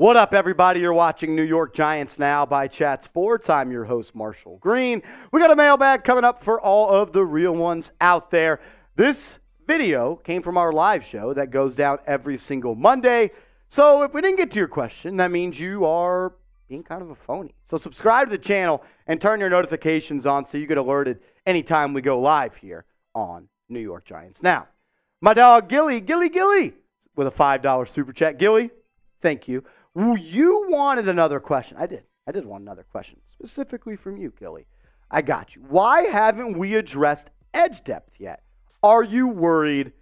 What up, everybody? You're watching New York Giants Now by Chat Sports. I'm your host, Marshall Green. We got a mailbag coming up for all of the real ones out there. This video came from our live show that goes down every single Monday. So if we didn't get to your question, that means you are being kind of a phony. So subscribe to the channel and turn your notifications on so you get alerted anytime we go live here on New York Giants Now. My dog Gilly, Gilly Gilly, with a $5 super chat. Gilly, thank you. You wanted another question. I did. I did want another question, specifically from you, Gilly. I got you. Why haven't we addressed edge depth yet? Are you worried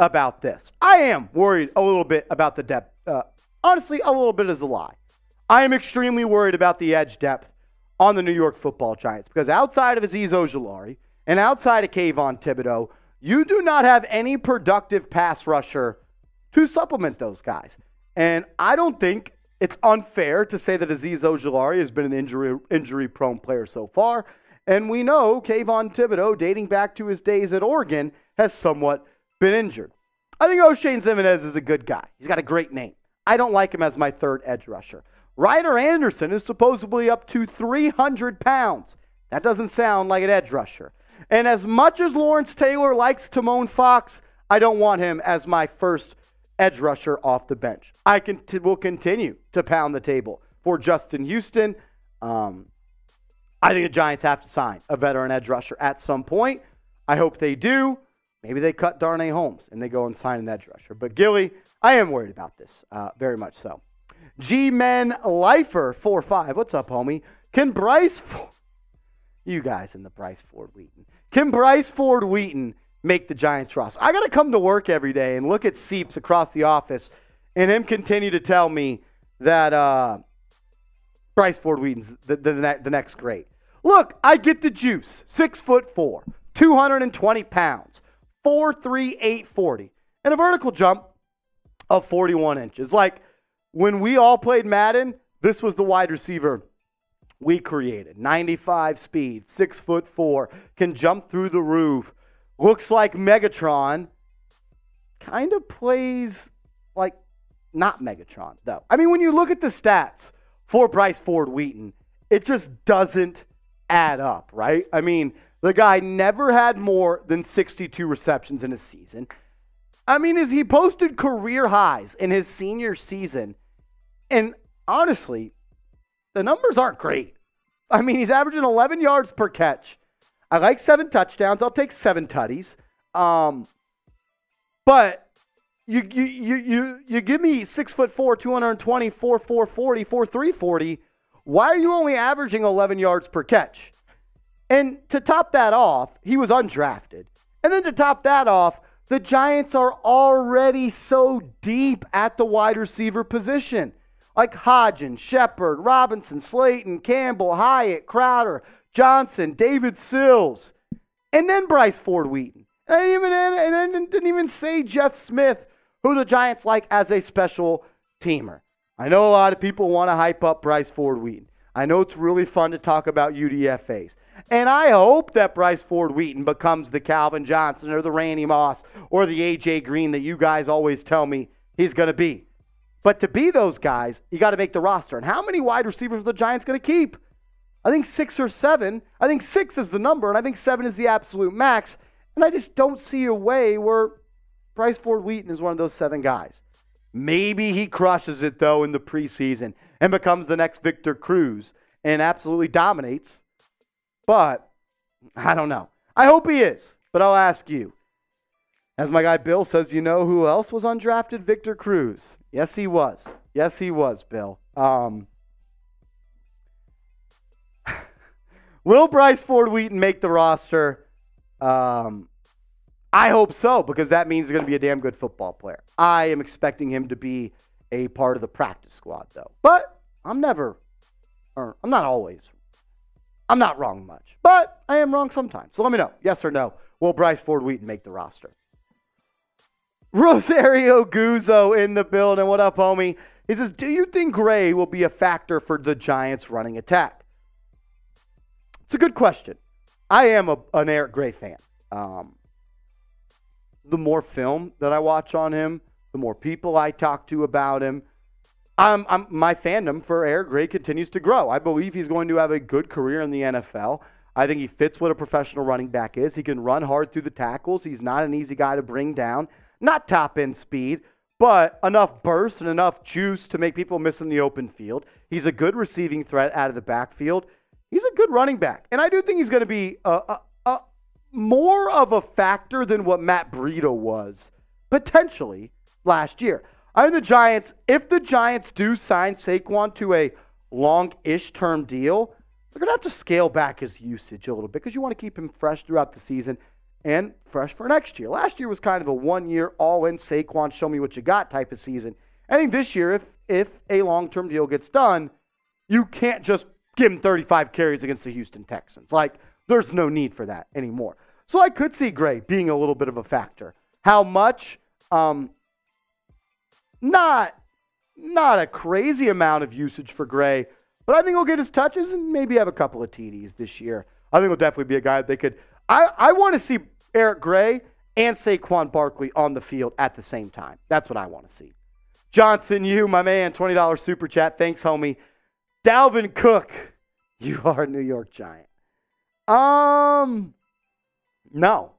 about this? I am worried a little bit about the depth. Uh, honestly, a little bit is a lie. I am extremely worried about the edge depth on the New York football Giants because outside of Azeez Ojulari and outside of Kayvon Thibodeaux, you do not have any productive pass rusher to supplement those guys. And I don't think it's unfair to say that Azeez Ojulari has been an injury injury prone player so far. And we know Kayvon Thibodeaux, dating back to his days at Oregon, has somewhat been injured. I think Oshane Ximines is a good guy. He's got a great name. I don't like him as my third edge rusher. Ryder Anderson is supposedly up to 300 pounds. That doesn't sound like an edge rusher. And as much as Lawrence Taylor likes Tomon Fox, I don't want him as my first edge rusher off the bench. I can t- will continue to pound the table for Justin Houston. Um, I think the Giants have to sign a veteran edge rusher at some point. I hope they do. Maybe they cut Darnay Holmes and they go and sign an edge rusher. But Gilly, I am worried about this, uh, very much so. G Men Lifer 4 5. What's up, homie? Can Bryce, you guys in the Bryce Ford Wheaton, can Bryce Ford Wheaton make the Giants roster. I got to come to work every day and look at Seeps across the office and him continue to tell me that uh, Bryce Ford Wheaton's the, the, the next great. Look, I get the juice. Six foot four, 220 pounds, 4'3, 40, and a vertical jump of 41 inches. Like when we all played Madden, this was the wide receiver we created. 95 speed, six foot four, can jump through the roof looks like Megatron, kind of plays like not Megatron, though. I mean, when you look at the stats for Bryce Ford Wheaton, it just doesn't add up, right? I mean, the guy never had more than 62 receptions in a season. I mean, as he posted career highs in his senior season, and honestly, the numbers aren't great. I mean, he's averaging 11 yards per catch, I like seven touchdowns. I'll take seven tutties. Um, but you you you you you give me six foot four, 220, 4 4 40, 4 3 40. Why are you only averaging 11 yards per catch? And to top that off, he was undrafted. And then to top that off, the Giants are already so deep at the wide receiver position. Like Hodgins, Shepard, Robinson, Slayton, Campbell, Hyatt, Crowder, Johnson, David Sills, and then Bryce Ford Wheaton. And I didn't even, and I didn't even say Jeff Smith, who the Giants like as a special teamer. I know a lot of people want to hype up Bryce Ford Wheaton. I know it's really fun to talk about UDFAs. And I hope that Bryce Ford Wheaton becomes the Calvin Johnson or the Randy Moss or the AJ Green that you guys always tell me he's going to be. But to be those guys, you got to make the roster. And how many wide receivers are the Giants going to keep? I think six or seven. I think six is the number, and I think seven is the absolute max. And I just don't see a way where Bryce Ford Wheaton is one of those seven guys. Maybe he crushes it, though, in the preseason and becomes the next Victor Cruz and absolutely dominates. But I don't know. I hope he is, but I'll ask you. As my guy Bill says, you know who else was undrafted? Victor Cruz. Yes, he was. Yes, he was, Bill. Um, will Bryce Ford Wheaton make the roster? Um, I hope so because that means he's going to be a damn good football player. I am expecting him to be a part of the practice squad, though. But I'm never, or I'm not always, I'm not wrong much, but I am wrong sometimes. So let me know, yes or no. Will Bryce Ford Wheaton make the roster? Rosario Guzzo in the building. What up, homie? He says, Do you think Gray will be a factor for the Giants' running attack? It's a good question. I am a, an Eric Gray fan. Um, the more film that I watch on him, the more people I talk to about him, I'm, I'm, my fandom for Eric Gray continues to grow. I believe he's going to have a good career in the NFL. I think he fits what a professional running back is. He can run hard through the tackles. He's not an easy guy to bring down not top end speed, but enough burst and enough juice to make people miss in the open field. He's a good receiving threat out of the backfield. He's a good running back. And I do think he's going to be a, a, a, more of a factor than what Matt Breida was potentially last year. I think the Giants, if the Giants do sign Saquon to a long ish term deal, they're going to have to scale back his usage a little bit because you want to keep him fresh throughout the season and fresh for next year. Last year was kind of a one year all in Saquon, show me what you got type of season. I think this year, if if a long term deal gets done, you can't just give him 35 carries against the Houston Texans. Like, there's no need for that anymore. So I could see Gray being a little bit of a factor. How much? Um, not not a crazy amount of usage for Gray, but I think he'll get his touches and maybe have a couple of TDs this year. I think he'll definitely be a guy they could. I, I want to see Eric Gray and Saquon Barkley on the field at the same time. That's what I want to see. Johnson, you, my man, $20 super chat. Thanks, homie. Dalvin Cook, you are a New York Giant. Um, no,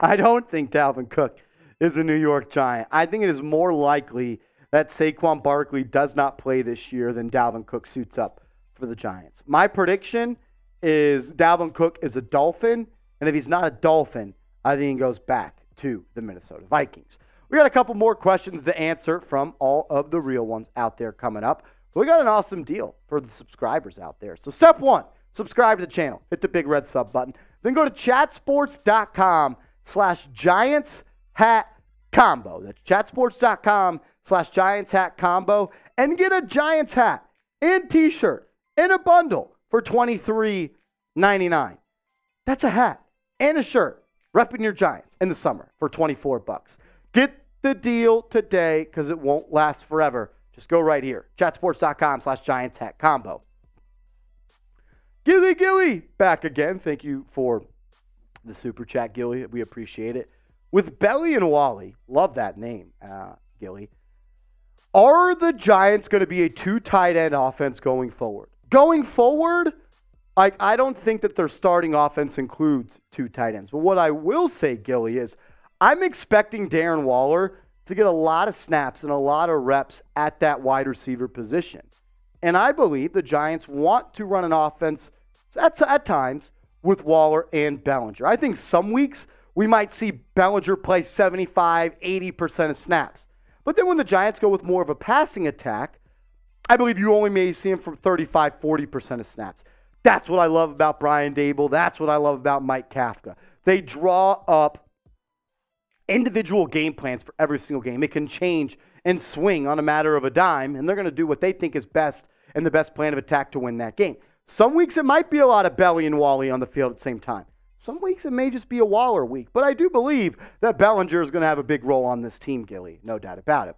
I don't think Dalvin Cook is a New York Giant. I think it is more likely that Saquon Barkley does not play this year than Dalvin Cook suits up for the Giants. My prediction is Dalvin Cook is a Dolphin, and if he's not a Dolphin, I think he goes back to the Minnesota Vikings. We got a couple more questions to answer from all of the real ones out there coming up. We got an awesome deal for the subscribers out there. So, step one, subscribe to the channel. Hit the big red sub button. Then go to chatsports.com slash Giants Hat Combo. That's chatsports.com slash Giants Hat Combo. And get a Giants hat and t shirt in a bundle for $23.99. That's a hat and a shirt repping your Giants in the summer for 24 bucks. Get the deal today because it won't last forever. Just go right here. Chatsports.com slash Giants hat combo. Gilly Gilly back again. Thank you for the super chat, Gilly. We appreciate it. With Belly and Wally, love that name, uh, Gilly. Are the Giants going to be a two tight end offense going forward? Going forward, I don't think that their starting offense includes two tight ends. But what I will say, Gilly, is I'm expecting Darren Waller to get a lot of snaps and a lot of reps at that wide receiver position. And I believe the Giants want to run an offense at, at times with Waller and Bellinger. I think some weeks we might see Bellinger play 75, 80% of snaps. But then when the Giants go with more of a passing attack, I believe you only may see him for 35, 40% of snaps. That's what I love about Brian Daboll. That's what I love about Mike Kafka. They draw up individual game plans for every single game. It can change and swing on a matter of a dime, and they're going to do what they think is best and the best plan of attack to win that game. Some weeks it might be a lot of Belly and Wally on the field at the same time. Some weeks it may just be a Waller week, but I do believe that Bellinger is going to have a big role on this team, Gilly. No doubt about it.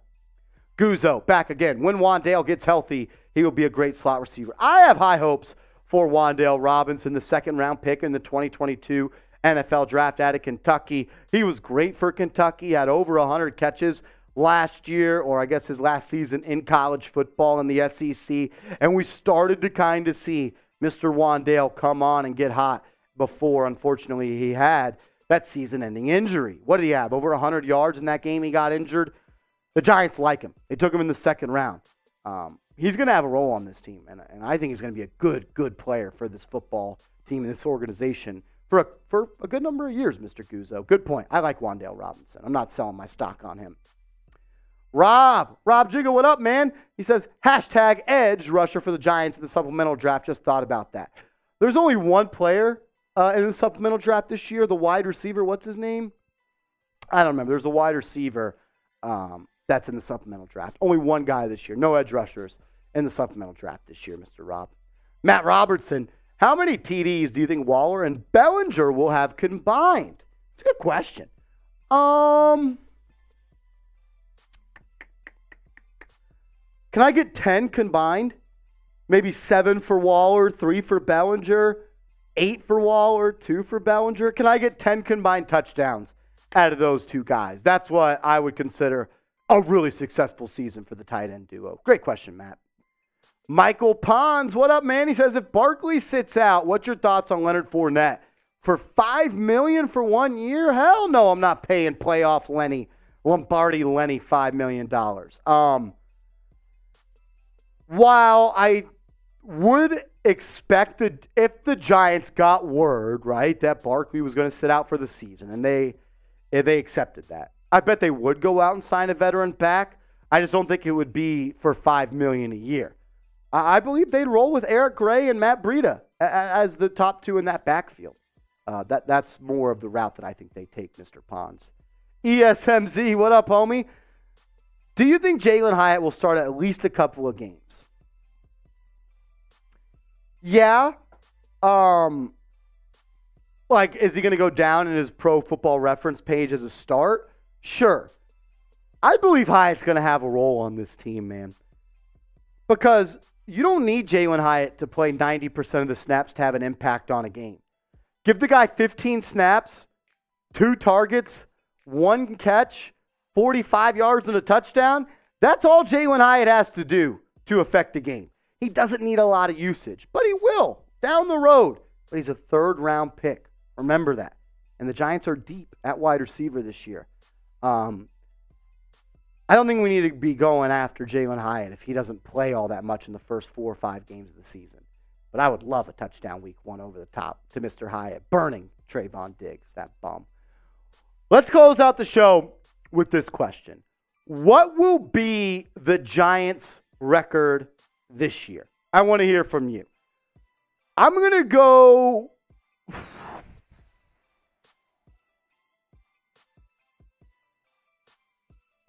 Guzzo back again. When Wan'Dale gets healthy, he will be a great slot receiver. I have high hopes for Wan'Dale Robinson, the second round pick in the 2022 NFL draft out of Kentucky. He was great for Kentucky, had over 100 catches last year, or I guess his last season in college football in the SEC. And we started to kind of see Mr. Wan'Dale come on and get hot before, unfortunately, he had that season ending injury. What did he have? Over 100 yards in that game he got injured. The Giants like him. They took him in the second round. Um, he's going to have a role on this team, and, and I think he's going to be a good, good player for this football team and this organization for a, for a good number of years, Mr. Guzzo. Good point. I like Wan'Dale Robinson. I'm not selling my stock on him. Rob, Rob Jigga, what up, man? He says, hashtag edge rusher for the Giants in the supplemental draft. Just thought about that. There's only one player uh, in the supplemental draft this year, the wide receiver. What's his name? I don't remember. There's a wide receiver um, that's in the supplemental draft. Only one guy this year. No edge rushers in the supplemental draft this year, Mr. Rob. Matt Robertson, how many TDs do you think Waller and Bellinger will have combined? It's a good question. Um, can I get 10 combined? Maybe seven for Waller, three for Bellinger, eight for Waller, two for Bellinger. Can I get 10 combined touchdowns out of those two guys? That's what I would consider a really successful season for the tight end duo. Great question, Matt. Michael Pons, what up, man? He says if Barkley sits out, what's your thoughts on Leonard Fournette? For five million for one year? Hell no, I'm not paying playoff Lenny Lombardi Lenny five million dollars. Um, while I would expect that if the Giants got word right that Barkley was going to sit out for the season, and they they accepted that, I bet they would go out and sign a veteran back. I just don't think it would be for five million a year. I believe they'd roll with Eric Gray and Matt Breida as the top two in that backfield. Uh, that that's more of the route that I think they take, Mr. Pons. ESMZ, what up, homie? Do you think Jalin Hyatt will start at least a couple of games? Yeah. Um, like, is he going to go down in his pro football reference page as a start? Sure. I believe Hyatt's going to have a role on this team, man. Because you don't need Jalin Hyatt to play 90% of the snaps to have an impact on a game. Give the guy 15 snaps, two targets, one catch, 45 yards and a touchdown. That's all Jalin Hyatt has to do to affect the game. He doesn't need a lot of usage, but he will down the road. But he's a third round pick. Remember that. And the Giants are deep at wide receiver this year. Um, I don't think we need to be going after Jalin Hyatt if he doesn't play all that much in the first four or five games of the season. But I would love a touchdown week one over the top to Mr. Hyatt, burning Trevon Diggs, that bum. Let's close out the show with this question What will be the Giants' record this year? I want to hear from you. I'm going to go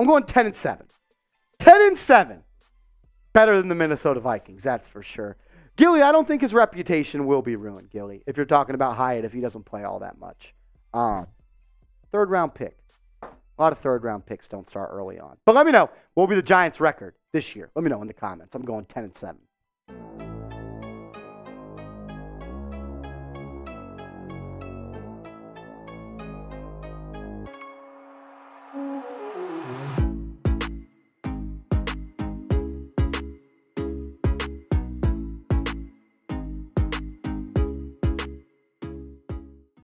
I'm going 10 and 7. 10 and 7. Better than the Minnesota Vikings, that's for sure. Gilly, I don't think his reputation will be ruined, Gilly, if you're talking about Hyatt if he doesn't play all that much. Um, third round pick. A lot of third round picks don't start early on. But let me know what will be the Giants' record this year. Let me know in the comments. I'm going 10 and 7.